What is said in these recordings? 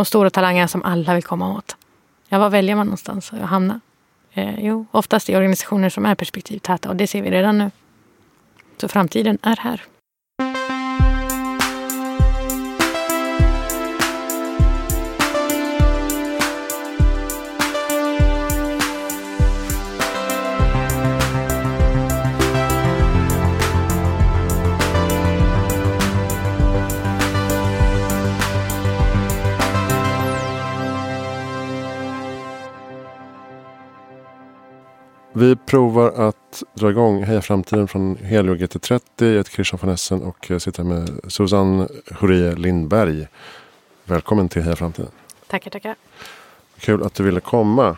de stora talangerna som alla vill komma åt. Ja, var väljer man någonstans att hamna? Eh, jo, oftast i organisationer som är perspektivtäta och det ser vi redan nu. Så framtiden är här. Vi provar att dra igång Heja Framtiden från Helio GT30. Jag heter Christian von Essen och jag sitter med Susanne Horie Lindberg. Välkommen till Heja Framtiden. Tackar, tackar. Kul att du ville komma.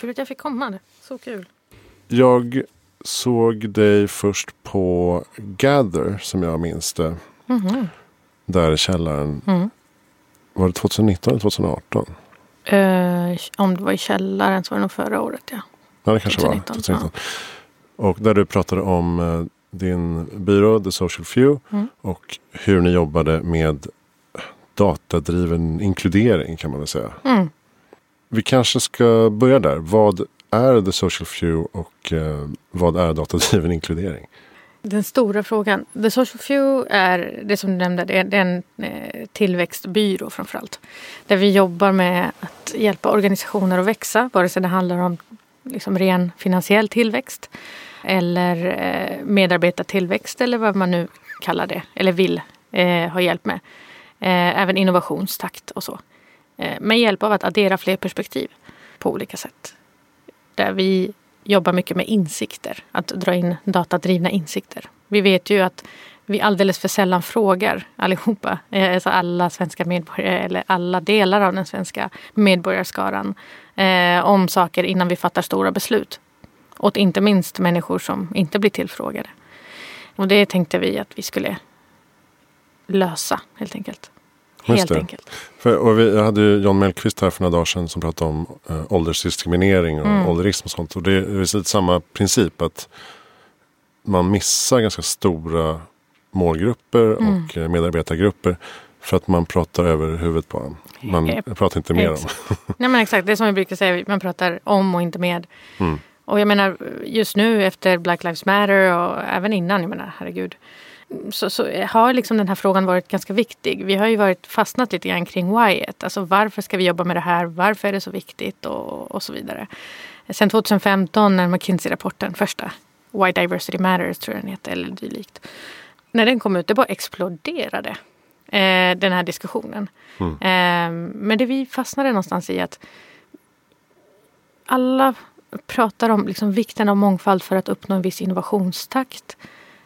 Kul att jag fick komma. Så kul. Jag såg dig först på Gather som jag minns det. Mhm. Där i källaren. Mm. Var det 2019 eller 2018? Eh, om det var i källaren så var det nog förra året, ja. Ja, det kanske 2019, var 2019. Och där du pratade om eh, din byrå The Social Few Mm. och hur ni jobbade med datadriven inkludering kan man väl säga. Mm. Vi kanske ska börja där. Vad är The Social Few och eh, vad är datadriven inkludering? Den stora frågan. The Social Few är det som du nämnde, det är, det är en eh, tillväxtbyrå framförallt. Där vi jobbar med att hjälpa organisationer att växa, vare sig det handlar om liksom ren finansiell tillväxt eller eh, medarbetartillväxt eller vad man nu kallar det eller vill eh, ha hjälp med. Eh, även innovationstakt och så. Eh, med hjälp av att addera fler perspektiv på olika sätt. Där vi jobbar mycket med insikter, att dra in datadrivna insikter. Vi vet ju att vi alldeles för sällan frågar allihopa, eh, alltså alla svenska medborgare eller alla delar av den svenska medborgarskaran eh, om saker innan vi fattar stora beslut. Och inte minst människor som inte blir tillfrågade. Och det tänkte vi att vi skulle lösa helt enkelt. Just Helt det. enkelt. För, och vi, jag hade ju John Mellqvist här för några dagar sedan som pratade om eh, åldersdiskriminering och Mm. ålderism och sånt. Och det är samma princip att man missar ganska stora målgrupper Mm. och eh, medarbetargrupper för att man pratar över huvudet på dem. Man Japp. pratar inte mer om. Nej men exakt, det är som vi brukar säga, man pratar om och inte med. Mm. Och jag menar just nu efter Black Lives Matter och även innan, jag menar herregud. Så, så har liksom den här frågan varit ganska viktig. Vi har ju varit fastnat lite grann kring whyet. Alltså varför ska vi jobba med det här? Varför är det så viktigt? Och, och så vidare. Sen 2015 när McKinsey-rapporten, första Why Diversity Matters tror jag den heter, eller dylikt. När den kom ut, det bara exploderade. Eh, den här diskussionen. Mm. Eh, men det vi fastnade någonstans i att alla pratar om liksom vikten av mångfald för att uppnå en viss innovationstakt.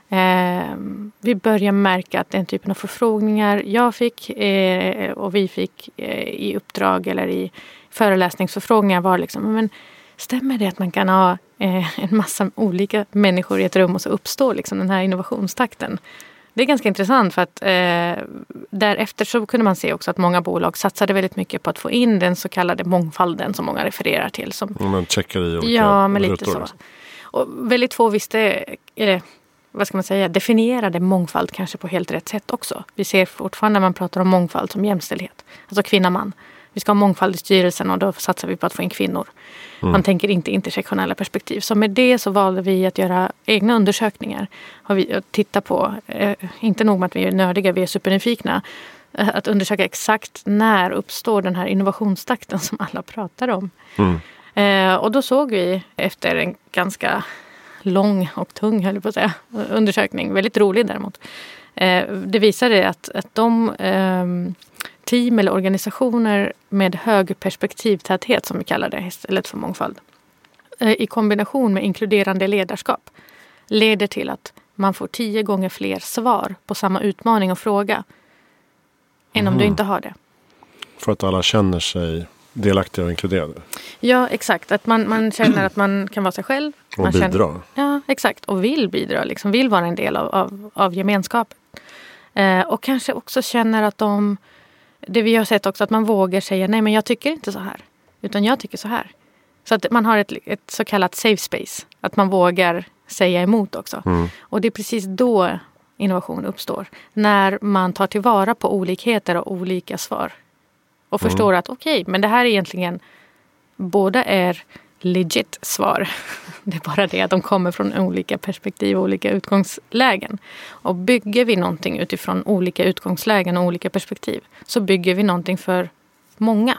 Eh, vi börjar märka att den typen av förfrågningar jag fick eh, och vi fick eh, i uppdrag eller i föreläsningsförfrågningar var liksom, men stämmer det att man kan ha eh, en massa olika människor i ett rum och så uppstår liksom den här innovationstakten? Det är ganska intressant för att eh, därefter så kunde man se också att många bolag satsade väldigt mycket på att få in den så kallade mångfalden som många refererar till. Som, Om Man checkar i olika ja, men lite så. liksom. Och väldigt få visste, eller vad ska man säga, definierade mångfald kanske på helt rätt sätt också. Vi ser fortfarande när man pratar om mångfald som jämställdhet. Alltså kvinna-man. Vi ska ha mångfald i styrelsen och då satsar vi på att få in kvinnor. Mm. Man tänker inte intersektionella perspektiv. Så med det så valde vi att göra egna undersökningar. Har vi att titta på, eh, inte nog med att vi är nördiga, vi är supernyfikna. eh, Att undersöka exakt när uppstår den här innovationstakten som alla pratar om. Mm. Eh, och då såg vi efter en ganska lång och tung, höll jag på att säga, undersökning, väldigt rolig däremot. Eh, det visade att, att de ehm, team eller organisationer med hög perspektivtäthet, som vi kallar det istället för mångfald, eh, i kombination med inkluderande ledarskap leder till att man får tio gånger fler svar på samma utmaning och fråga än om du Mhm. inte har det. För att alla känner sig delaktiga och inkluderade. Ja, exakt. Att man, man känner att man kan vara sig själv. Och man känner- bidra. Ja, exakt. Och vill bidra, liksom, vill vara en del av, av, av gemenskapen. Eh, och kanske också känner att de... Det vi har sett också, att man vågar säga nej men jag tycker inte så här. Utan jag tycker så här. Så att man har ett, ett så kallat safe space. Att man vågar säga emot också. Mm. Och det är precis då innovation uppstår. När man tar tillvara på olikheter och olika svar. och förstår att okej, okay, men det här är egentligen båda är legit svar. Det är bara det att de kommer från olika perspektiv och olika utgångslägen. Och bygger vi någonting utifrån olika utgångslägen och olika perspektiv så bygger vi någonting för många.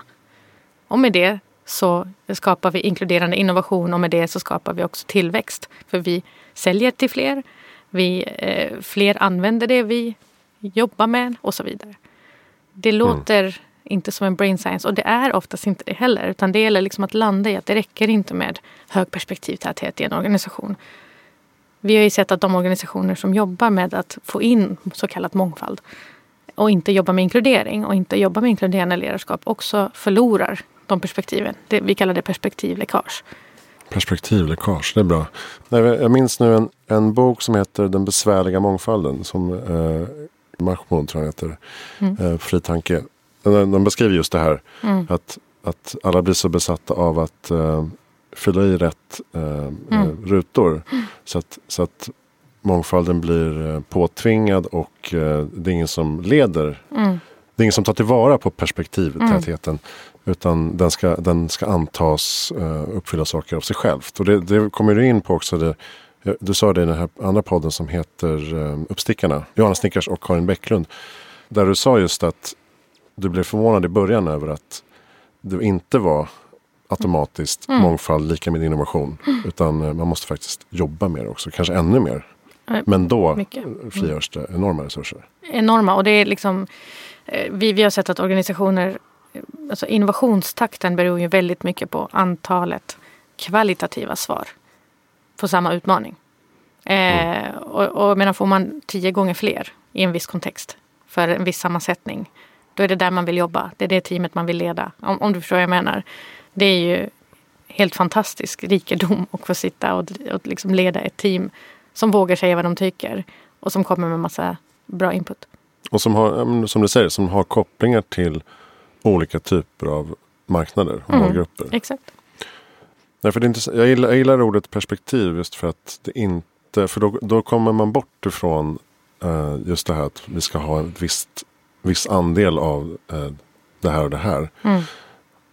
Och med det så skapar vi inkluderande innovation och med det så skapar vi också tillväxt. För vi säljer till fler, vi, eh, fler använder det vi jobbar med och så vidare. Det mm. låter mm. Inte som en brain science och det är oftast inte det heller. Utan det gäller liksom att landa i att det räcker inte med hög perspektivtäthet i en organisation. Vi har ju sett att de organisationer som jobbar med att få in så kallad mångfald och inte jobbar med inkludering och inte jobbar med inkluderande ledarskap också förlorar de perspektiven. Det, vi kallar det perspektivläckage. Perspektivläckage, det är bra. Jag minns nu en, en bok som heter Den besvärliga mångfalden. Som eh, Mahmoud tror jag heter. Mm. Eh, Fri De, beskriver just det här. Mm. Att, att alla blir så besatta av att eh, fylla i rätt eh, mm. Eh, rutor. Så att, så att mångfalden blir påtvingad och eh, det är ingen som leder. Mm. Det är ingen som tar tillvara på perspektivtätheten. Mm. Utan den ska, den ska antas uh, uppfylla saker av sig självt. Och det, det kommer du in på också. Det, du sa det i den här andra podden som heter um, Uppstickarna. Johanna Snickars och Karin Bäcklund. Där du sa just att du blev förvånad i början över att det inte var automatiskt mm. mångfald lika med innovation. Mm. Utan uh, man måste faktiskt jobba mer också. Kanske ännu mer. Men då Mycket. frigörs det enorma resurser. Enorma och det är liksom eh, vi, vi har sett att organisationer alltså innovationstakten beror ju väldigt mycket på antalet kvalitativa svar på samma utmaning. Mm. Eh, och, och menar, får man tio gånger fler i en viss kontext för en viss sammansättning då är det där man vill jobba. Det är det teamet man vill leda. Om, om du förstår vad jag menar. Det är ju helt fantastisk rikedom att få sitta och, och liksom leda ett team som vågar säga vad de tycker och som kommer med massa bra input. Och som har, som du säger, som har kopplingar till olika typer av marknader och mm, målgrupper. Exakt. Därför det inte, jag, gillar, jag gillar ordet perspektiv just för att det inte, för då, då kommer man bort ifrån uh, just det här att vi ska ha en visst, viss andel av uh, det här och det här. Mm.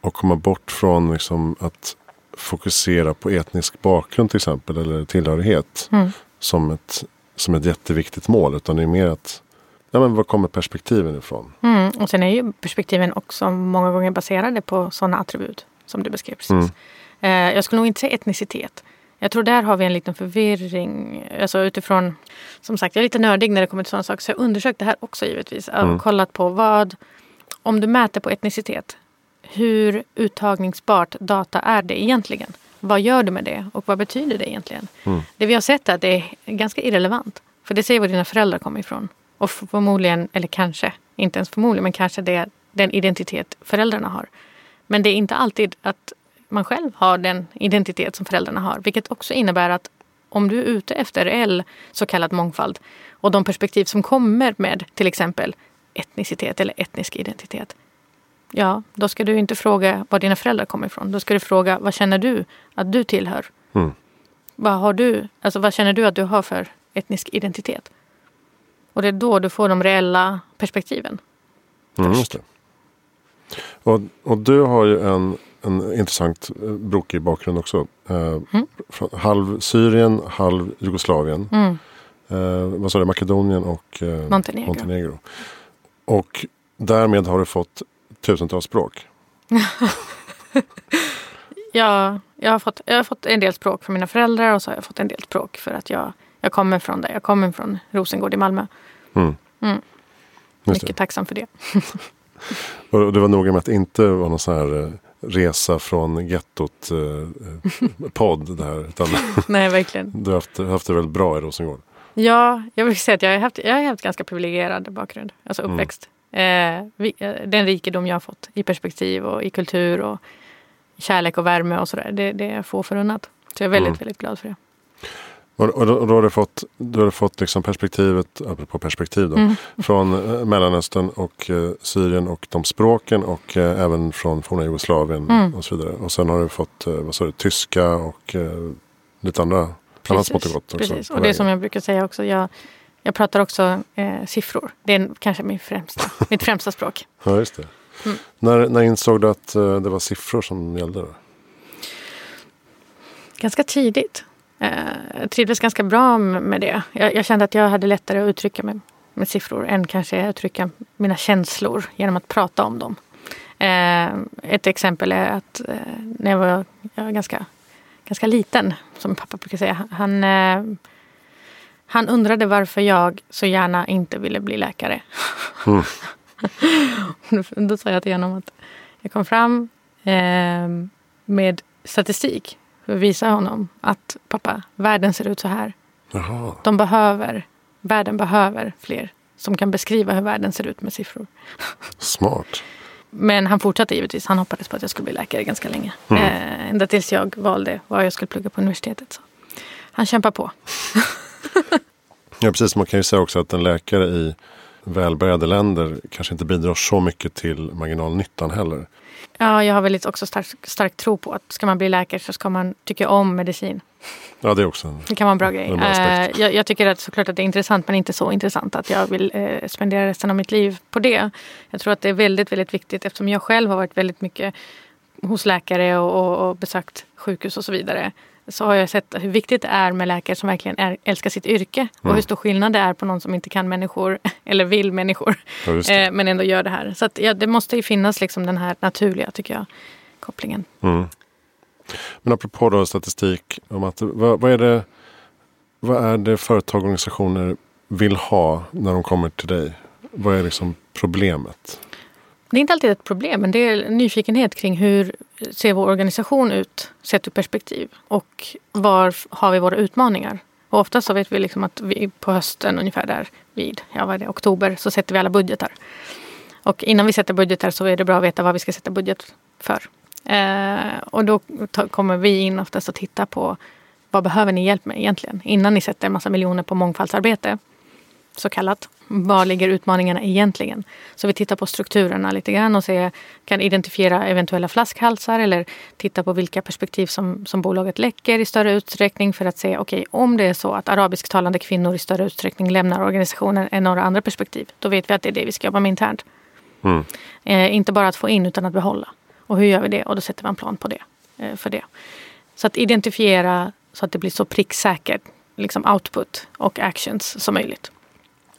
Och komma bort från liksom, att fokusera på etnisk bakgrund till exempel eller tillhörighet mm. som, ett, som ett jätteviktigt mål. Utan det är mer att Ja, men var kommer perspektiven ifrån? Mm, och sen är ju perspektiven också många gånger baserade på sådana attribut som du beskrev precis. Mm. Eh, jag skulle nog inte säga etnicitet. Jag tror där har vi en liten förvirring. Alltså utifrån, som sagt, jag är lite nördig när det kommer till sådana saker. Så jag har undersökt det här också givetvis. Jag mm. kollat på vad, om du mäter på etnicitet, hur uttagningsbart data är det egentligen? Vad gör du med det och vad betyder det egentligen? Mm. Det vi har sett är att det är ganska irrelevant. För det säger var dina föräldrar kommer ifrån. Och förmodligen, eller kanske, inte ens förmodligen, men kanske det är den identitet föräldrarna har. Men det är inte alltid att man själv har den identitet som föräldrarna har. Vilket också innebär att om du är ute efter reell så kallad mångfald och de perspektiv som kommer med till exempel etnicitet eller etnisk identitet. Ja, då ska du inte fråga var dina föräldrar kommer ifrån. Då ska du fråga vad känner du att du tillhör? Mm. Vad, har du, alltså, vad känner du att du har för etnisk identitet? Och det är då du får de reella perspektiven. Mm. Och, och du har ju en, en intressant eh, brokig bakgrund också. Mm. Halv Syrien, halv Jugoslavien. Mm. Eh, vad sa du, Makedonien och eh, Montenegro. Montenegro. Och därmed har du fått tusentals språk. ja, jag har, fått, jag har fått en del språk från mina föräldrar och så har jag fått en del språk för att jag jag kommer från där. Jag kommer från Rosengård i Malmö. Mm. Mm. Mycket tacksam för det. och det var noga med att det inte var någon sån här eh, resa från gettot eh, eh podd där. Utan Nej, verkligen. Du har haft, haft det väldigt bra i Rosengård. Ja, jag vill säga att jag har haft, jag har haft ganska privilegierad bakgrund. Alltså mm. uppväxt. Mm. Eh, vi, eh, den rikedom jag har fått i perspektiv och i kultur och kärlek och värme och sådär. Det, det är få förunnat. Så jag är väldigt, mm. väldigt glad för det. Och, och, då, och då har du fått, då har du fått liksom perspektivet, apropå perspektiv då, mm. från eh, Mellanöstern och eh, Syrien och de språken och eh, även från forna Jugoslavien mm. och så vidare. Och sen har du fått, eh, vad sa du, tyska och eh, lite andra, annat smått och gott också. Precis, och det som jag brukar säga också, jag, jag pratar också eh, siffror. Det är kanske min främsta, mitt främsta språk. Ja, just det. Mm. När, när insåg du att det var siffror som gällde? Då? Ganska tidigt. Jag trivdes ganska bra med det. Jag, jag, kände att jag hade lättare att uttrycka mig med siffror än kanske uttrycka mina känslor genom att prata om dem. Uh, ett exempel är att när jag var, jag var ganska, ganska liten, som pappa brukar säga. Han han undrade varför jag så gärna inte ville bli läkare. Mm. Då sa jag till honom att jag kom fram eh, med statistik för att visa honom att pappa, världen ser ut så här. Jaha. De behöver, världen behöver fler som kan beskriva hur världen ser ut med siffror. Smart. Men han fortsatte givetvis. Han hoppades på att jag skulle bli läkare ganska länge. Mm. Eh, ända tills jag valde vad jag skulle plugga på universitetet. Så. Han kämpar på. ja, precis. Man kan ju säga också att en läkare i välbärgade länder kanske inte bidrar så mycket till marginalnyttan heller. Ja, jag har väldigt också stark, stark tro på att ska man bli läkare så ska man tycka om medicin. Ja, det är också en, det kan vara en bra grej. Uh, jag, jag, tycker att såklart att det är intressant men inte så intressant att jag vill uh, spendera resten av mitt liv på det. Jag tror att det är väldigt, väldigt viktigt eftersom jag själv har varit väldigt mycket hos läkare och, och, och besökt sjukhus och så vidare så har jag sett hur viktigt det är med läkare som verkligen är, älskar sitt yrke. Mm. Och hur stor skillnad det är på någon som inte kan människor eller vill människor. Ja, eh, men ändå gör det här. Så att, ja, det måste ju finnas liksom den här naturliga, tycker jag, kopplingen. Mm. Men apropå då statistik, om att, vad, vad, är det, vad är det företag och organisationer vill ha när de kommer till dig? Vad är liksom problemet? Det är inte alltid ett problem, men det är nyfikenhet kring hur ser vår organisation ut sett ur perspektiv och var har vi våra utmaningar? Och oftast så vet vi liksom att vi på hösten ungefär där vid ja, vad är det, oktober så sätter vi alla budgetar. Och innan vi sätter budgetar så är det bra att veta vad vi ska sätta budget för. Eh, och då kommer vi in oftast och tittar på vad behöver ni hjälp med egentligen? Innan ni sätter en massa miljoner på mångfaldsarbete så kallat. Var ligger utmaningarna egentligen? Så vi tittar på strukturerna lite grann och se, kan identifiera eventuella flaskhalsar eller titta på vilka perspektiv som, som bolaget läcker i större utsträckning för att se, okej, okay, om det är så att arabisktalande kvinnor i större utsträckning lämnar organisationen än några andra perspektiv, då vet vi att det är det vi ska jobba med internt. Mm. Eh, inte bara att få in utan att behålla. Och hur gör vi det? Och då sätter man plan på det. Eh, för det. Så att identifiera så att det blir så pricksäkert liksom output och actions som möjligt.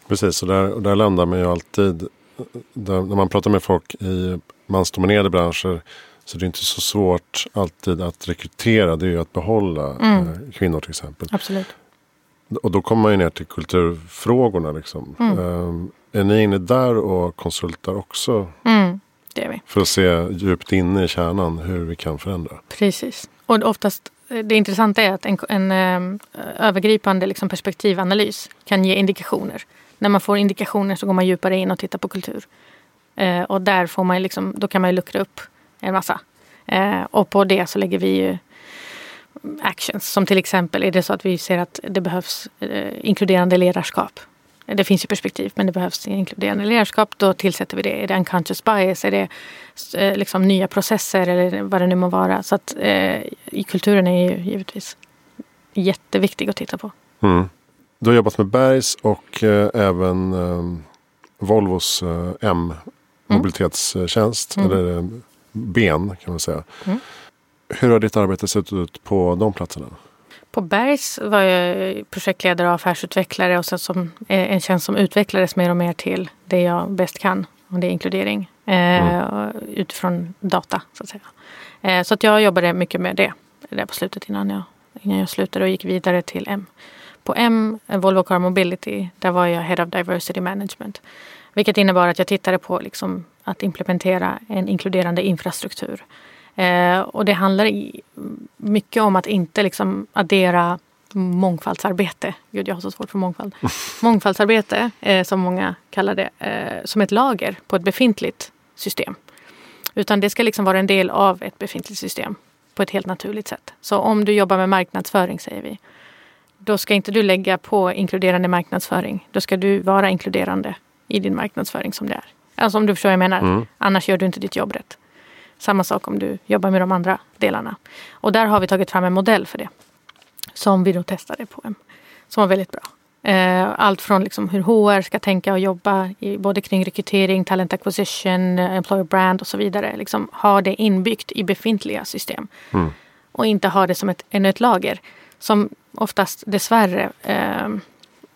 Precis, och där, och där landar man ju alltid, där, när man pratar med folk i mansdominerade branscher så det är inte så svårt alltid att rekrytera, det är ju att behålla mm. eh, kvinnor till exempel. Absolut. Och då kommer man ju ner till kulturfrågorna. Liksom. Mm. Um, är ni inne där och konsultar också? Mm, det är vi. För att se djupt inne i kärnan hur vi kan förändra. Precis. Och oftast, det intressanta är att en, en, en övergripande liksom perspektivanalys kan ge indikationer när man får indikationer så går man djupare in och tittar på kultur. Eh, och där får man liksom, då kan man ju luckra upp en massa. Eh, och på det så lägger vi ju actions. Som till exempel är det så att vi ser att det behövs eh, inkluderande ledarskap. Det finns ju perspektiv men det behövs inkluderande ledarskap. Då tillsätter vi det. Är det unconscious bias? Är det eh, liksom nya processer eller vad det nu må vara? Så att eh, kulturen är ju givetvis jätteviktig att titta på. Mm. Du har jobbat med Bergs och eh, även eh, Volvos eh, M mobilitetstjänst. Mm. Eller eh, Ben kan man säga. Mm. Hur har ditt arbete sett ut på de platserna? På Bergs var jag projektledare och affärsutvecklare och sen som en tjänst som utvecklades mer och mer till det jag bäst kan. Och det är inkludering. Eh, mm. Utifrån data så att säga. Eh, så att jag jobbade mycket med det. Där på slutet innan jag, innan jag slutade och gick vidare till M. På M, Volvo Car Mobility, där var jag Head of Diversity Management. Vilket innebar att jag tittade på liksom att implementera en inkluderande infrastruktur. Eh, och det handlar i, mycket om att inte liksom addera mångfaldsarbete. Gud, jag har så svårt för mångfald. mångfaldsarbete, eh, som många kallar det, eh, som ett lager på ett befintligt system. Utan det ska liksom vara en del av ett befintligt system på ett helt naturligt sätt. Så om du jobbar med marknadsföring, säger vi, då ska inte du lägga på inkluderande marknadsföring. Då ska du vara inkluderande i din marknadsföring som det är. Alltså om du förstår vad jag menar. Mm. Annars gör du inte ditt jobb rätt. Samma sak om du jobbar med de andra delarna. Och där har vi tagit fram en modell för det. Som vi då testade på. Som var väldigt bra. Eh, allt från liksom hur HR ska tänka och jobba i, både kring rekrytering, talent acquisition, eh, employer brand och så vidare. Liksom ha det inbyggt i befintliga system. Mm. Och inte ha det som ett, ännu ett lager som oftast dessvärre eh,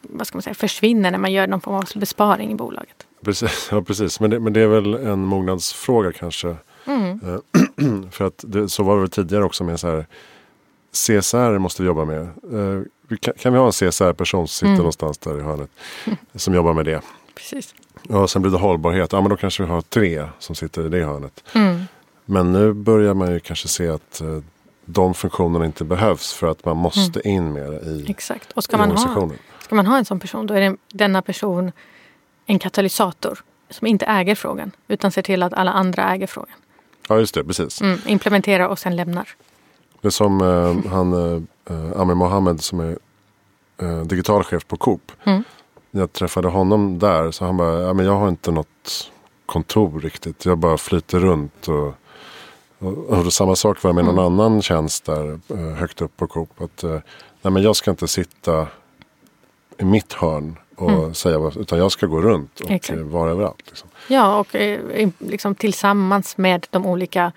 vad ska man säga, försvinner när man gör någon form av besparing i bolaget. Precis, ja, precis. Men, det, men det är väl en mognadsfråga kanske. Mm. Eh, för att det, så var det väl tidigare också med så här CSR måste vi jobba med. Eh, kan, kan, vi ha en CSR-person som sitter mm. någonstans där i hörnet som jobbar med det? Precis. Ja, sen blir det hållbarhet. Ja, men då kanske vi har tre som sitter i det hörnet. Mm. Men nu börjar man ju kanske se att eh, de funktionerna inte behövs för att man måste mm. in mer i, Exakt. Och ska man, ha, ska man ha en sån person då är det, denna person en katalysator som inte äger frågan utan ser till att alla andra äger frågan. Ja just det, precis. Mm, implementerar och sen lämnar. Det är som eh, han eh, Amir Mohammed som är eh, digitalchef på Coop. Mm. När jag träffade honom där så han bara, ja, men jag har inte något kontor riktigt. Jag bara flyter runt. Och, och, och samma sak var med mm. någon annan tjänst där eh, högt upp på Coop. Att, eh, nej, men jag ska inte sitta i mitt hörn och mm. säga utan jag ska gå runt och Exakt. vara överallt. Liksom. Ja, och eh, liksom tillsammans med de olika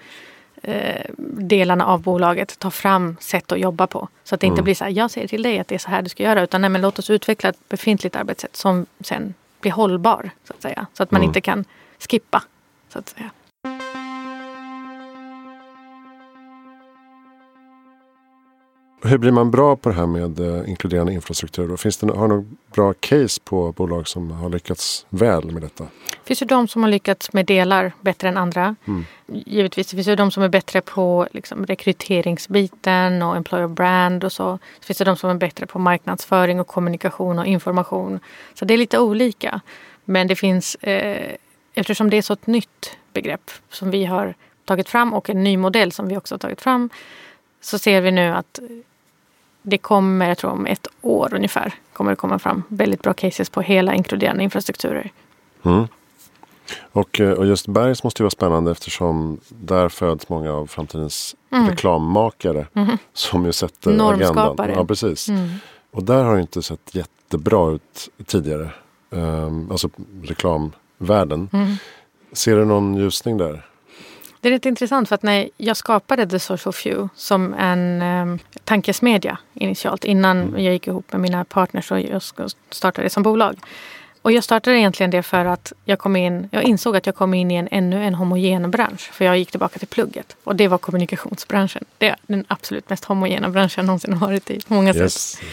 eh, delarna av bolaget ta fram sätt att jobba på. Så att det inte mm. blir så här, jag säger till dig att det är så här du ska göra. Utan nej, men låt oss utveckla ett befintligt arbetssätt som sen blir hållbar. Så att säga. Så att man mm. inte kan skippa. Så att säga. Hur blir man bra på det här med eh, inkluderande infrastruktur? Finns det, har några bra case på bolag som har lyckats väl med detta? Det finns ju de som har lyckats med delar bättre än andra. Mm. Givetvis det finns det de som är bättre på liksom, rekryteringsbiten och employer brand och så. Det finns det de som är bättre på marknadsföring och kommunikation och information. Så det är lite olika. Men det finns, eh, eftersom det är så ett nytt begrepp som vi har tagit fram och en ny modell som vi också har tagit fram så ser vi nu att det kommer, jag tror om ett år ungefär, kommer det komma fram väldigt bra cases på hela inkluderande infrastrukturer. Mm. Och, eh, och just Bergs måste ju vara spännande eftersom där föds många av framtidens mm. reklammakare. Mm. Som ju sätter agendan. Ja, precis. Mm. Och där har det inte sett jättebra ut tidigare. Um, alltså reklamvärlden. Mm. Ser du någon ljusning där? Det är rätt intressant för att när jag skapade The Social Few som en um, tankesmedja initialt innan mm. jag gick ihop med mina partners och jag startade det som bolag. Och jag startade egentligen det för att jag kom in, jag insåg att jag kom in i en ännu en homogen bransch. För jag gick tillbaka till plugget. Och det var kommunikationsbranschen. Det är den absolut mest homogena branschen jag någonsin varit i på många yes, sätt.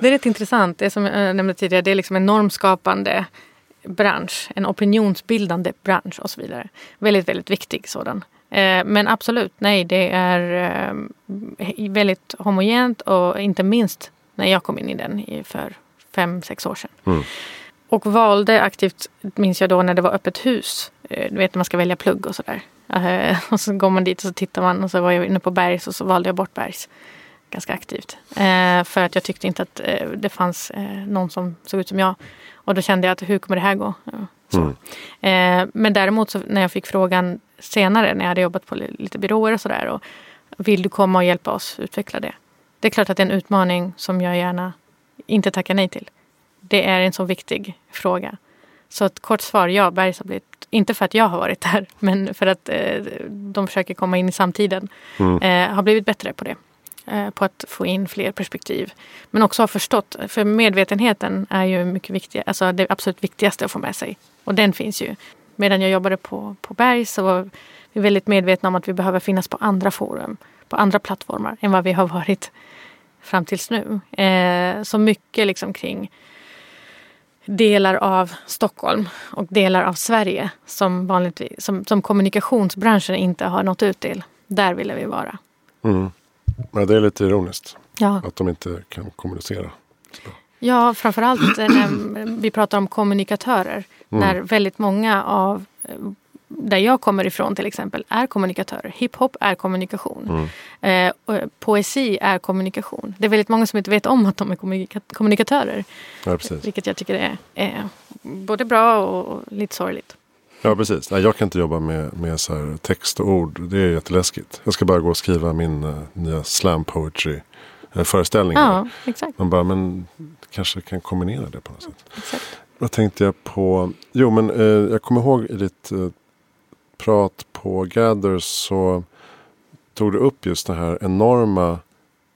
Det är rätt intressant. Det som jag nämnde tidigare, det är liksom en normskapande bransch. En opinionsbildande bransch och så vidare. Väldigt, väldigt viktig sådan. Eh, men absolut, nej, det är eh, väldigt homogent och inte minst när jag kom in i den för fem, sex år sedan. Mm. Och valde aktivt, minns jag då när det var öppet hus. Eh, du vet när man ska välja plugg och sådär. Och så går man dit och så tittar man och så var jag inne på Bergs och så valde jag bort Bergs. Ganska aktivt. För att jag tyckte inte att det fanns någon som såg ut som jag. Och då kände jag att hur kommer det här gå? Mm. Men däremot så när jag fick frågan senare när jag hade jobbat på lite byråer och sådär. Vill du komma och hjälpa oss utveckla det? Det är klart att det är en utmaning som jag gärna inte tackar nej till. Det är en så viktig fråga. Så ett kort svar, ja, Bergs har blivit, inte för att jag har varit där, men för att eh, de försöker komma in i samtiden, mm. eh, har blivit bättre på det. Eh, på att få in fler perspektiv. Men också ha förstått, för medvetenheten är ju mycket viktig, alltså det absolut viktigaste att få med sig. Och den finns ju medan jag jobbade på, på Berg så var vi väldigt medvetna om att vi behöver finnas på andra forum, på andra plattformar än vad vi har varit fram tills nu. Eh, så mycket liksom kring delar av Stockholm och delar av Sverige som, vanligtvis, som, som kommunikationsbranschen inte har nått ut till. Där ville vi vara. Mm. Men det är lite ironiskt ja. att de inte kan kommunicera. Ja, framförallt när vi pratar om kommunikatörer. Mm. När väldigt många av där jag kommer ifrån till exempel är kommunikatörer. Hiphop är kommunikation. Mm. Eh, poesi är kommunikation. Det är väldigt många som inte vet om att de är kommunika kommunikatörer. Ja, vilket jag tycker är, är både bra och lite sorgligt. Ja precis. Nej, jag kan inte jobba med, med så text och ord. Det är jätteläskigt. Jag ska bara gå och skriva min uh, nya slam poetry eh, föreställningar. Ja, exakt. Man bara, men kanske kan kombinera det på något sätt. exakt. Vad tänkte jag på? Jo, men eh, jag kommer ihåg i ditt prat på Gathers så tog du upp just den här enorma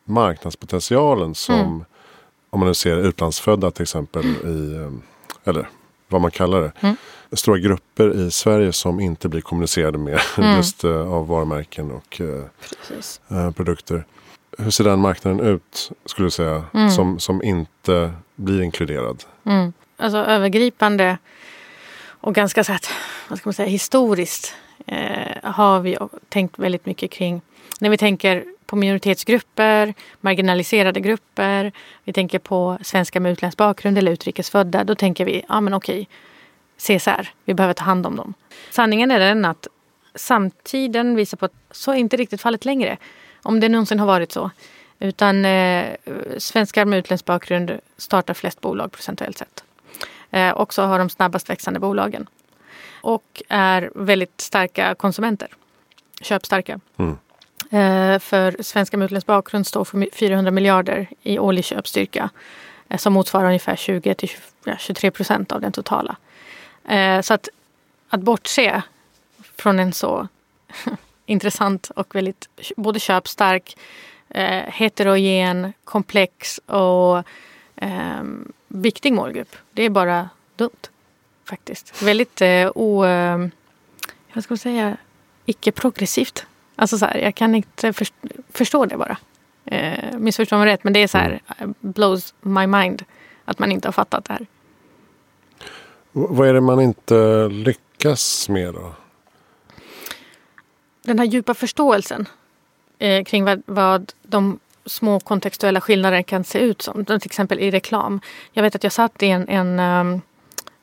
marknadspotentialen som Mm. om man nu ser utlandsfödda till exempel i, eller vad man kallar det, Mm. stora grupper i Sverige som inte blir kommunicerade med Mm. just eh, av varumärken och eh, produkter. Hur ser den marknaden ut skulle du säga Mm. som, som inte blir inkluderad? Mm. Alltså övergripande och ganska så att, vad ska man säga, historiskt eh, har vi tänkt väldigt mycket kring när vi tänker på minoritetsgrupper, marginaliserade grupper, vi tänker på svenskar med utländsk bakgrund eller utrikesfödda. Då tänker vi, ja men okej, CSR, vi behöver ta hand om dem. Sanningen är den att samtiden visar på att så är inte riktigt fallet längre. Om det någonsin har varit så. Utan eh, svenskar med utländsk bakgrund startar flest bolag procentuellt sett. Eh, också har de snabbast växande bolagen. Och är väldigt starka konsumenter. Köpstarka. Mm. Eh, för svenskar med utländsk bakgrund står för 400 miljarder i årlig köpstyrka. Eh, som motsvarar ungefär 20 till 23 procent av den totala. Eh, så att, att bortse från en så intressant och väldigt både köpstark, heterogen, komplex och eh, viktig målgrupp. Det är bara dumt. Faktiskt. Väldigt eh, o... Ehm, vad ska man säga? Icke-progressivt. Alltså så här, jag kan inte först förstå det bara. Eh, missförstå mig rätt, men det är så här, eh, blows my mind att man inte har fattat det här. Vad är det man inte lyckas med då? den här djupa förståelsen eh, kring vad, vad de små kontextuella skillnaderna kan se ut som. Till exempel i reklam. Jag vet att jag satt i en, en, um,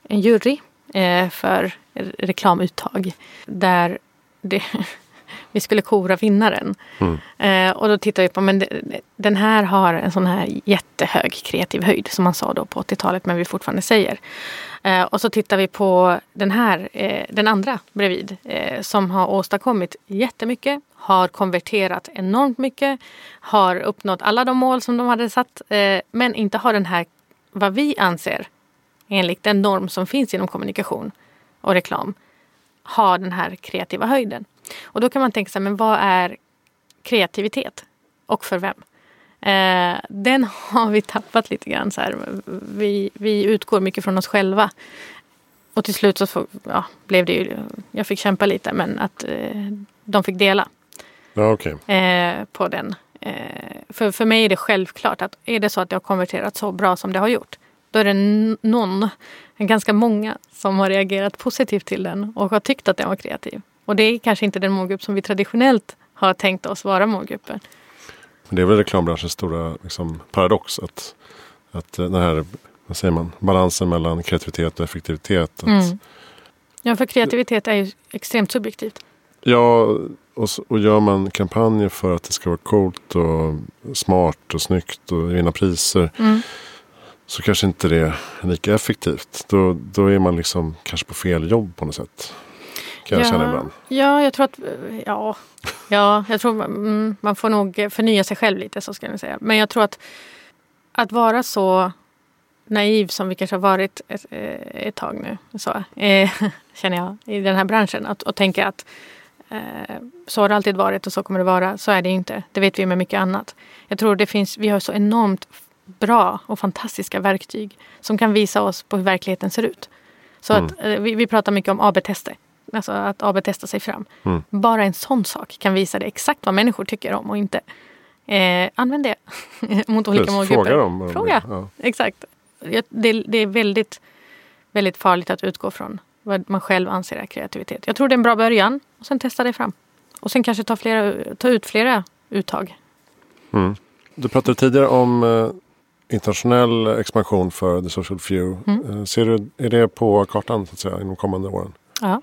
en jury eh, för reklamuttag där det, vi skulle kora vinnaren. Mm. Eh, och då tittade vi på, men den här har en sån här jättehög kreativ höjd som man sa då på 80-talet men vi fortfarande säger. Eh, och så tittar vi på den här, eh, den andra bredvid eh, som har åstadkommit jättemycket, har konverterat enormt mycket, har uppnått alla de mål som de hade satt eh, men inte har den här, vad vi anser enligt den norm som finns inom kommunikation och reklam, har den här kreativa höjden. Och då kan man tänka sig, men vad är kreativitet? Och för vem? Eh, den har vi tappat lite grann. Så här. Vi, vi utgår mycket från oss själva. Och till slut så ja, blev det ju, jag fick kämpa lite men att eh, de fick dela Ja, okej. eh, på den. Eh, för, för mig är det självklart att är det så att det har konverterat så bra som det har gjort då är det någon, ganska många, som har reagerat positivt till den och har tyckt att den var kreativ. Och det är kanske inte den målgrupp som vi traditionellt har tänkt oss vara målgruppen. Det är väl reklambranschens stora liksom, paradox. Att, att eh, den här vad säger man, balansen mellan kreativitet och effektivitet. Mm. Ja, för kreativitet är ju extremt subjektivt. Ja, och, så- och gör man kampanjer för att det ska vara coolt och smart och snyggt och vinna priser. Mm. Så kanske inte det är lika effektivt. Då, då är man liksom kanske på fel jobb på något sätt. Kan jag känna ibland. Ja, jag tror att ja, ja, jag tror mm, man får nog förnya sig själv lite så ska jag säga. Men jag tror att att vara så naiv som vi kanske har varit ett, eh, ett tag nu, så, eh, känner jag, i den här branschen. Att, och tänka att eh, så har det alltid varit och så kommer det vara. Så är det inte. Det vet vi med mycket annat. Jag tror det finns, vi har så enormt bra och fantastiska verktyg som kan visa oss på hur verkligheten ser ut. Så Mm. att, eh, vi, vi pratar mycket om AB-tester. Alltså att AB-testa sig fram. Mm. Bara en sån sak kan visa dig exakt vad människor tycker om och inte. Eh, använd det mot olika Precis, målgrupper. Fråga dem. Fråga. Ja. Exakt. Det, det är väldigt, väldigt farligt att utgå från vad man själv anser är kreativitet. Jag tror det är en bra början och sen testa det fram. Och sen kanske ta, flera, ta ut flera uttag. Mm. Du pratade tidigare om eh, internationell expansion för The Social Few. Mm. Eh, ser du, är det på kartan så att säga, inom de kommande åren? Ja.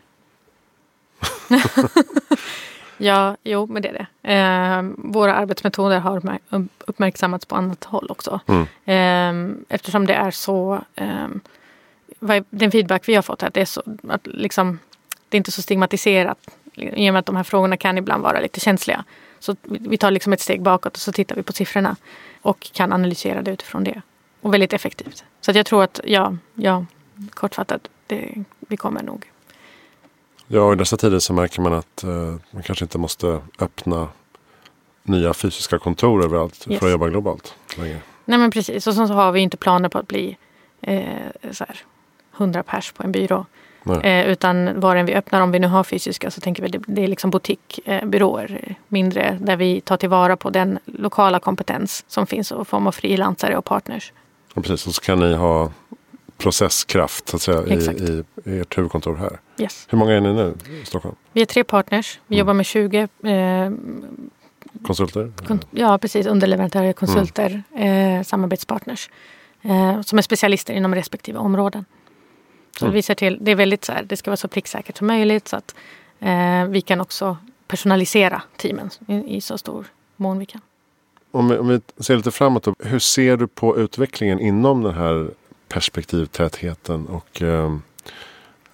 ja, jo, men det är det. Eh, våra arbetsmetoder har uppmär- uppmärksammats på annat håll också. Mm. Eh, eftersom det är så... Eh, den feedback vi har fått är att det är så att liksom, det är inte så stigmatiserat. I och med att de här frågorna kan ibland vara lite känsliga. Så vi tar liksom ett steg bakåt och så tittar vi på siffrorna. Och kan analysera det utifrån det. Och väldigt effektivt. Så jag tror att, ja, ja kortfattat, det, vi kommer nog. Ja, i dessa tider så märker man att eh, man kanske inte måste öppna nya fysiska kontor överallt yes. för att jobba globalt längre. Nej men precis, och så har vi inte planer på att bli eh, så här, 100 pers på en byrå. Eh, utan var än vi öppnar, om vi nu har fysiska, så tänker vi det, det är liksom butikbyråer. Eh, mindre, där vi tar tillvara på den lokala kompetens som finns i form av frilansare och partners. Ja, precis, och så kan ni ha processkraft så att säga, i, i ert huvudkontor här. Yes. Hur många är ni nu i Stockholm? Vi är tre partners. Vi mm. jobbar med 20 eh, konsulter? Kon ja, precis. Underleverantörer, konsulter, mm. eh, samarbetspartners. Eh, som är specialister inom respektive områden. Så mm. vi ser till, det är väldigt så här, det ska vara så pricksäkert som möjligt så att eh, vi kan också personalisera teamen i, i, så stor mån vi kan. Om vi, om vi ser lite framåt, då, hur ser du på utvecklingen inom den här perspektivtätheten och eh,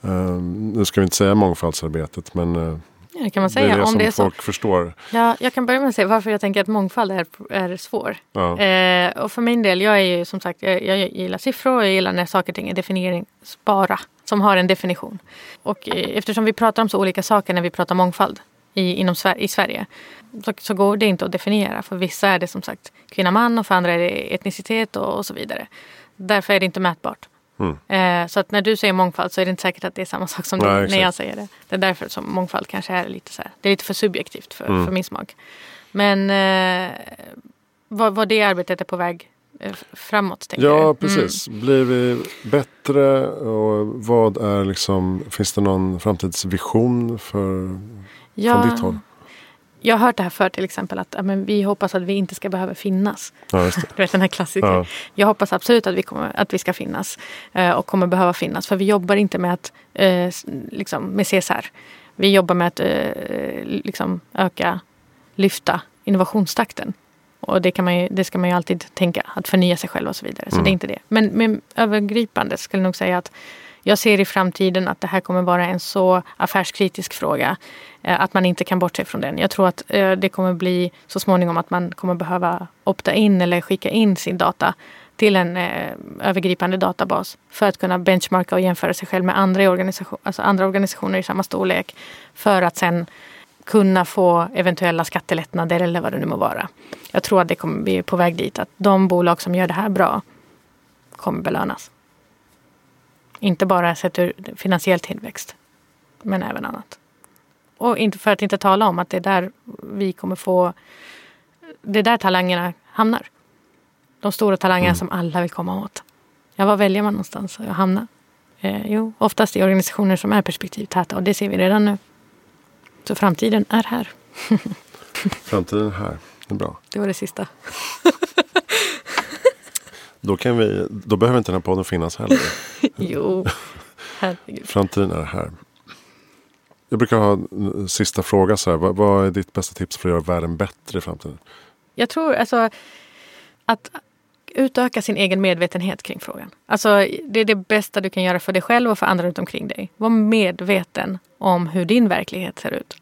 eh, nu ska vi inte säga mångfaldsarbetet men eh, det kan man säga. Det är det om som det är folk så. förstår. Ja, jag kan börja med att säga varför jag tänker att mångfald är, är svår. Ja. Eh, och för min del, jag är ju som sagt, jag, jag gillar siffror och jag gillar när saker och ting är definieringsbara. Som har en definition. Och eh, eftersom vi pratar om så olika saker när vi pratar mångfald i, inom, i Sverige. Så, så, går det inte att definiera. För vissa är det som sagt kvinna man och för andra är det etnicitet och, och så vidare. Därför är det inte mätbart. Mm. Eh, så att när du säger mångfald så är det inte säkert att det är samma sak som Nej, när jag säger det. Det är därför som mångfald kanske är lite så här, det är lite för subjektivt för, mm. för min smak. Men eh, vad, vad det arbetet är på väg eh, framåt. Tänker ja, precis. Mm. Blir vi bättre och vad är liksom, finns det någon framtidsvision för, ja, från ditt håll? Jag har hört det här för till exempel att men, vi hoppas att vi inte ska behöva finnas. Ja, du vet den här klassikern. Ja. Jag hoppas absolut att vi, kommer, att vi ska finnas eh, och kommer behöva finnas. För vi jobbar inte med att eh, liksom, med CSR. Vi jobbar med att eh, liksom, öka, lyfta innovationstakten. Och det, kan man ju, det ska man ju alltid tänka, att förnya sig själv och så vidare. Så mm. det är inte det. Men, men övergripande skulle jag nog säga att jag ser i framtiden att det här kommer vara en så affärskritisk fråga eh, att man inte kan bortse från den. Jag tror att eh, det kommer bli så småningom att man kommer behöva opta in eller skicka in sin data till en eh, övergripande databas för att kunna benchmarka och jämföra sig själv med andra, organisation, alltså andra organisationer i samma storlek. För att sen kunna få eventuella skattelättnader eller vad det nu må vara. Jag tror att det kommer, är på väg dit. Att de bolag som gör det här bra kommer belönas. Inte bara sett ur finansiell tillväxt, men även annat. Och inte för att inte tala om att det är där vi kommer få... Det är där talangerna hamnar. De stora talangerna mm. som alla vill komma åt. Ja, var väljer man någonstans att hamna? Eh, jo, oftast i organisationer som är perspektivtäta och det ser vi redan nu. Så framtiden är här. framtiden är här, det är bra. Det var det sista. Då, kan vi, då behöver inte den här podden finnas heller. jo, herregud. Framtiden är här. Jag brukar ha en sista fråga. Så här. Vad, vad, är ditt bästa tips för att göra världen bättre i framtiden? Jag tror alltså att utöka sin egen medvetenhet kring frågan. Alltså, det är det bästa du kan göra för dig själv och för andra runt omkring dig. Var medveten om hur din verklighet ser ut.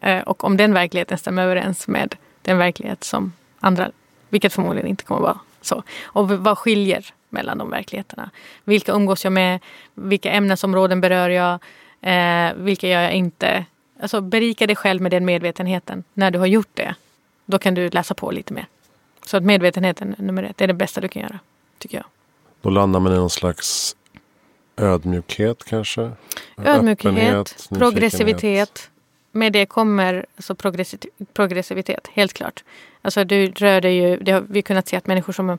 Eh, och om den verkligheten stämmer överens med den verklighet som andra, vilket förmodligen inte kommer att vara så. Och vad skiljer mellan de verkligheterna? Vilka umgås jag med? Vilka ämnesområden berör jag? Eh, vilka gör jag inte? Alltså berika dig själv med den medvetenheten. När du har gjort det, då kan du läsa på lite mer. Så att medvetenheten nummer ett, är det bästa du kan göra, tycker jag. Då landar man i någon slags ödmjukhet kanske? Ödmjukhet, progressivitet. Med det kommer alltså progressivitet, helt klart. Alltså du rör dig ju, det har vi kunnat se att människor som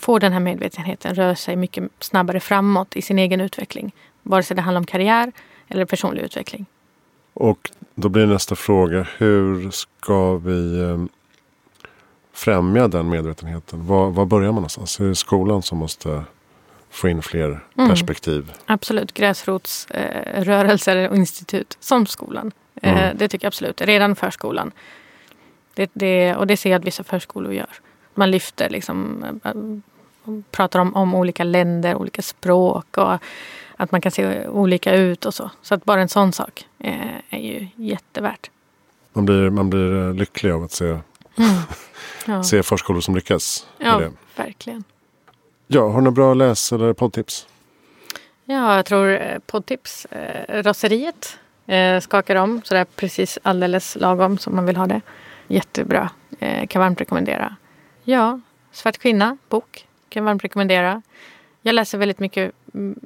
får den här medvetenheten rör sig mycket snabbare framåt i sin egen utveckling. Vare sig det handlar om karriär eller personlig utveckling. Och då blir nästa fråga, hur ska vi eh, främja den medvetenheten? Var, var börjar man någonstans? Är det skolan som måste få in fler mm. perspektiv? Absolut, gräsrotsrörelser eh, och institut som skolan. Eh, mm. det tycker jag absolut, redan förskolan. Det, det, och det ser jag att vissa förskolor gör. Man lyfter liksom, äh, pratar om, om olika länder, olika språk och att man kan se olika ut och så. Så att bara en sån sak är, är ju jättevärt. man, blir, man blir eh, lycklig av att se, Mm. Ja, se förskolor som lyckas. med ja det. verkligen. Ja, har du några bra läs eller poddtips? Ja, jag tror eh, poddtips. Eh, Raseriet eh, skakar om sådär precis alldeles lagom som man vill ha det. Jättebra. Eh, kan varmt rekommendera. Ja, Svart kvinna, bok. Kan varmt rekommendera. Jag läser väldigt mycket mm,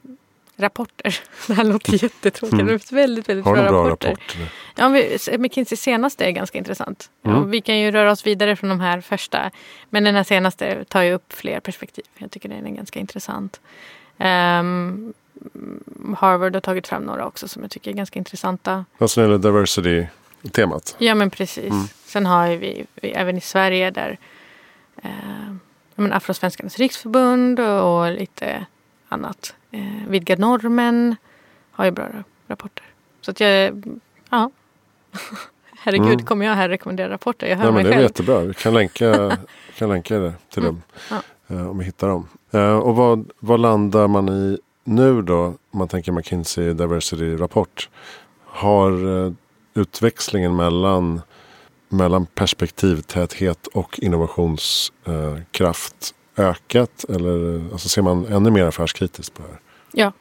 rapporter. Det här låter jättetråkigt. Mm. Väldigt, väldigt Har bra bra rapporter. rapport? Ja, vi- McKinseys senaste är ganska intressant. Ja, Mm. vi kan ju röra oss vidare från de här första. Men den här senaste tar ju upp fler perspektiv. Jag tycker den är ganska intressant. Ehm, Harvard har tagit fram några också som jag tycker är ganska intressanta. Alltså när det gäller diversity-temat. Ja men precis. Mm. Sen har vi, vi även i Sverige där eh, ja, Afrosvenskarnas riksförbund och, och lite annat. Eh, Vidga normen har ju bra ra- rapporter. Så att jag, ja. Herregud, Mm. kommer jag här rekommendera rapporter? Jag hör Nej, men mig det är själv. jättebra. Vi kan länka, kan länka det till Mm. dem. Eh, Om vi hittar dem. Eh, Och vad, vad landar man i nu då? Om man tänker McKinsey Diversity-rapport. Har eh, utväxlingen mellan, mellan perspektivtäthet och innovationskraft ökat? Eller alltså ser man ännu mer affärskritiskt på det här? Ja.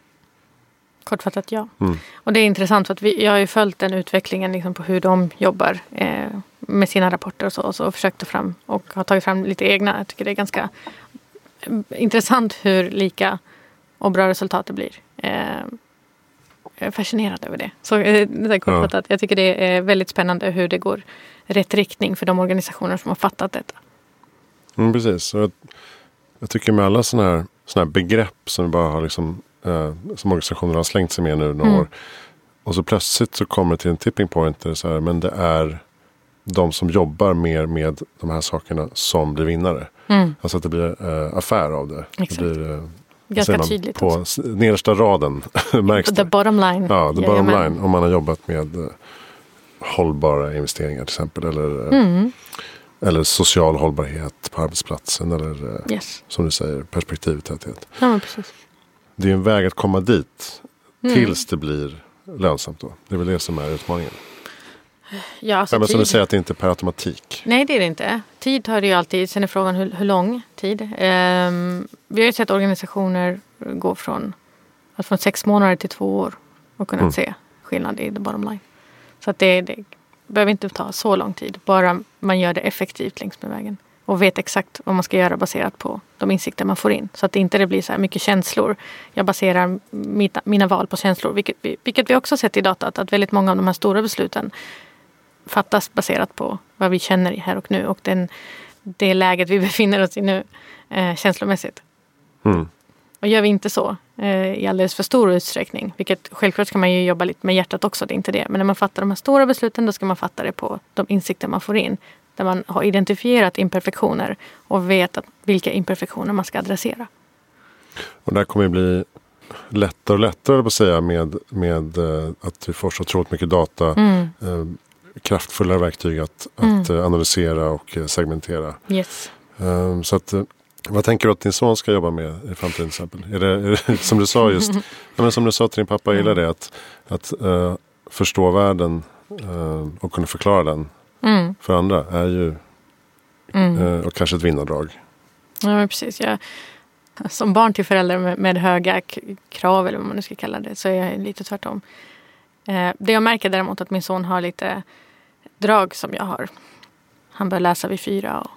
Kortfattat ja. Mm. Och det är intressant för att vi, jag har ju följt den utvecklingen liksom på hur de jobbar eh, med sina rapporter och så. Och så försökt ta fram och har tagit fram lite egna. Jag tycker det är ganska eh, intressant hur lika och bra resultat det blir. Eh, jag är fascinerad över det. Så eh, det kortfattat. Jag tycker det är väldigt spännande hur det går rätt riktning för de organisationer som har fattat detta. Mm, precis. Jag, tycker med alla sådana här, såna här begrepp som vi bara har liksom, eh, som organisationer har slängt sig med nu några Mm. år. Och så plötsligt så kommer det till en tipping point. Där det, är så här, men det är de som jobbar mer med de här sakerna som blir vinnare. Mm. Alltså att det blir eh, affär av det. Exakt. det blir, eh, Ganska man, tydligt På också. nedersta raden märks The det. bottom line. Ja, the bottom line. Om man har jobbat med eh, hållbara investeringar till exempel. Eller, eh, Mm. Eller social hållbarhet på arbetsplatsen. Eller eh, Yes. som du säger, perspektivtäthet. Ja, precis. Det är en väg att komma dit Mm. tills det blir lönsamt. Då. Det är väl det som är utmaningen. Ja, alltså men som du säger att det inte är per automatik. Nej, det är det inte. Tid tar det ju alltid. Sen är frågan hur, hur lång tid. Ehm, vi har ju sett organisationer gå från, alltså från sex månader till två år och kunnat Mm. se skillnad i the bottom line. Så att det, det behöver inte ta så lång tid. Bara man gör det effektivt längs med vägen. Och vet exakt vad man ska göra baserat på de insikter man får in. Så att det inte det blir så här mycket känslor. Jag baserar mina, mina val på känslor. Vilket vi, vilket vi också sett i datat. Att väldigt många av de här stora besluten fattas baserat på vad vi känner i här och nu och den, det läget vi befinner oss i nu eh, känslomässigt. Mm. Och gör vi inte så i alldeles för stor utsträckning, vilket självklart ska man ju jobba lite med hjärtat också, det är inte det. Men när man fattar de här stora besluten då ska man fatta det på de insikter man får in. Där man har identifierat imperfektioner och vet att vilka imperfektioner man ska adressera. Och det här kommer ju bli lättare och lättare på att säga med, med eh, att vi får så otroligt mycket data. Mm. Eh, kraftfullare verktyg att, att eh, analysera och eh, segmentera. Yes. Eh, så att, eh, vad tänker du att din son ska jobba med i framtiden till exempel? Är det, är det som du sa just, men som du sa till din pappa, jag gillar det att, att eh, förstå världen eh, och kunna förklara den Mm. för andra är ju Mm. eh, och kanske ett vinnardrag. Ja, precis. Jag, som barn till föräldrar med, med höga krav, eller vad man nu ska kalla det, så är jag lite tvärtom. Det jag märker däremot att min son har lite drag som jag har. Han bör läsa vid fyra och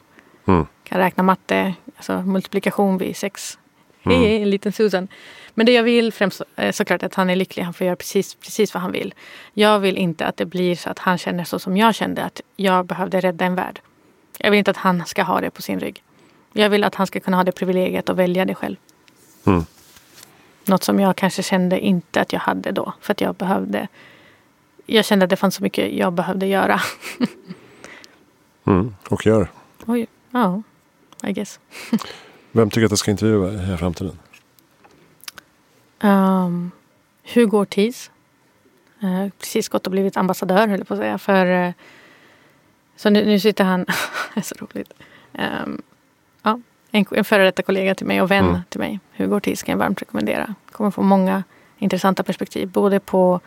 Mm. Kan räkna matte, alltså multiplikation vid sex. Mm. Hej, en liten Susan. Men det jag vill främst är såklart att han är lycklig. Han får göra precis, precis vad han vill. Jag vill inte att det blir så att han känner så som jag kände. Att jag behövde rädda en värld. Jag vill inte att han ska ha det på sin rygg. Jag vill att han ska kunna ha det privilegiet att välja det själv. Mm. Något som jag kanske kände inte att jag hade då. För att jag behövde. Jag kände att det fanns så mycket jag behövde göra. Mm. Och gör. Oj, ja, I guess. Vem tycker att jag ska intervjua i framtiden? Um, Hugo Ortiz. Uh, precis gått och blivit ambassadör höll jag på att säga. För, eh, så nu, nu sitter han, det är så roligt. Um, ja, en, en före detta kollega till mig och vän Mm. till mig. Hugo Ortiz kan jag varmt rekommendera. Kommer få många intressanta perspektiv. Både på,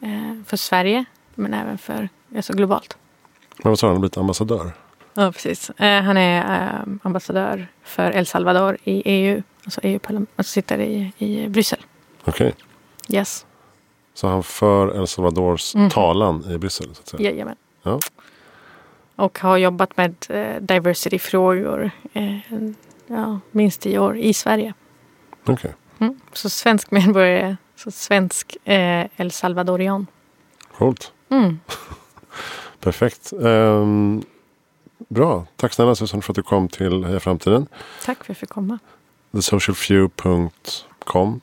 eh, för Sverige men även för, alltså globalt. Men vad sa han, blivit ambassadör? Ja, precis. Eh, han är eh, ambassadör för El Salvador i EU. Alltså EU-parlamentet. Alltså sitter i, i Bryssel. Okej. Yes. Så han för El Salvadors Mhm. talan i Bryssel? Så att säga. Jajamän. Ja. Och har jobbat med eh, diversity-frågor eh, ja, minst tio år i Sverige. Okej. Mm. Så svensk medborgare, så svensk eh, El Salvadorian. Coolt. Mm. Perfekt. Ehm, bra. Tack snälla Susanne för att du kom till Heja Framtiden. Tack för att jag fick komma. thesocialfew.com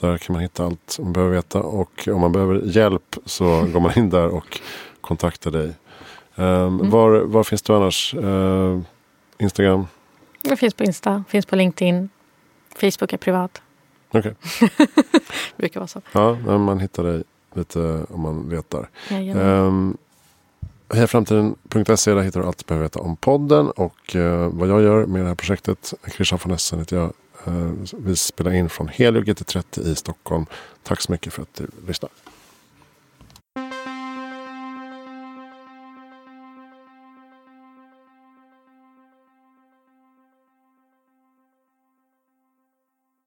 Där kan man hitta allt man behöver veta. Och om man behöver hjälp så går man in där och kontaktar dig. Ehm, var, var finns du annars? Ehm, Instagram? Jag finns på Insta, finns på LinkedIn. Facebook är privat. Okej. Brukar vara så. Ja, man hittar dig lite om man letar. Um, Hejaframtiden.se där hittar du allt du behöver veta om podden och eh, vad jag gör med det här projektet. Christian von Essen heter jag. Eh, vi spelar in från Helio GT30 i Stockholm. Tack så mycket för att du lyssnar.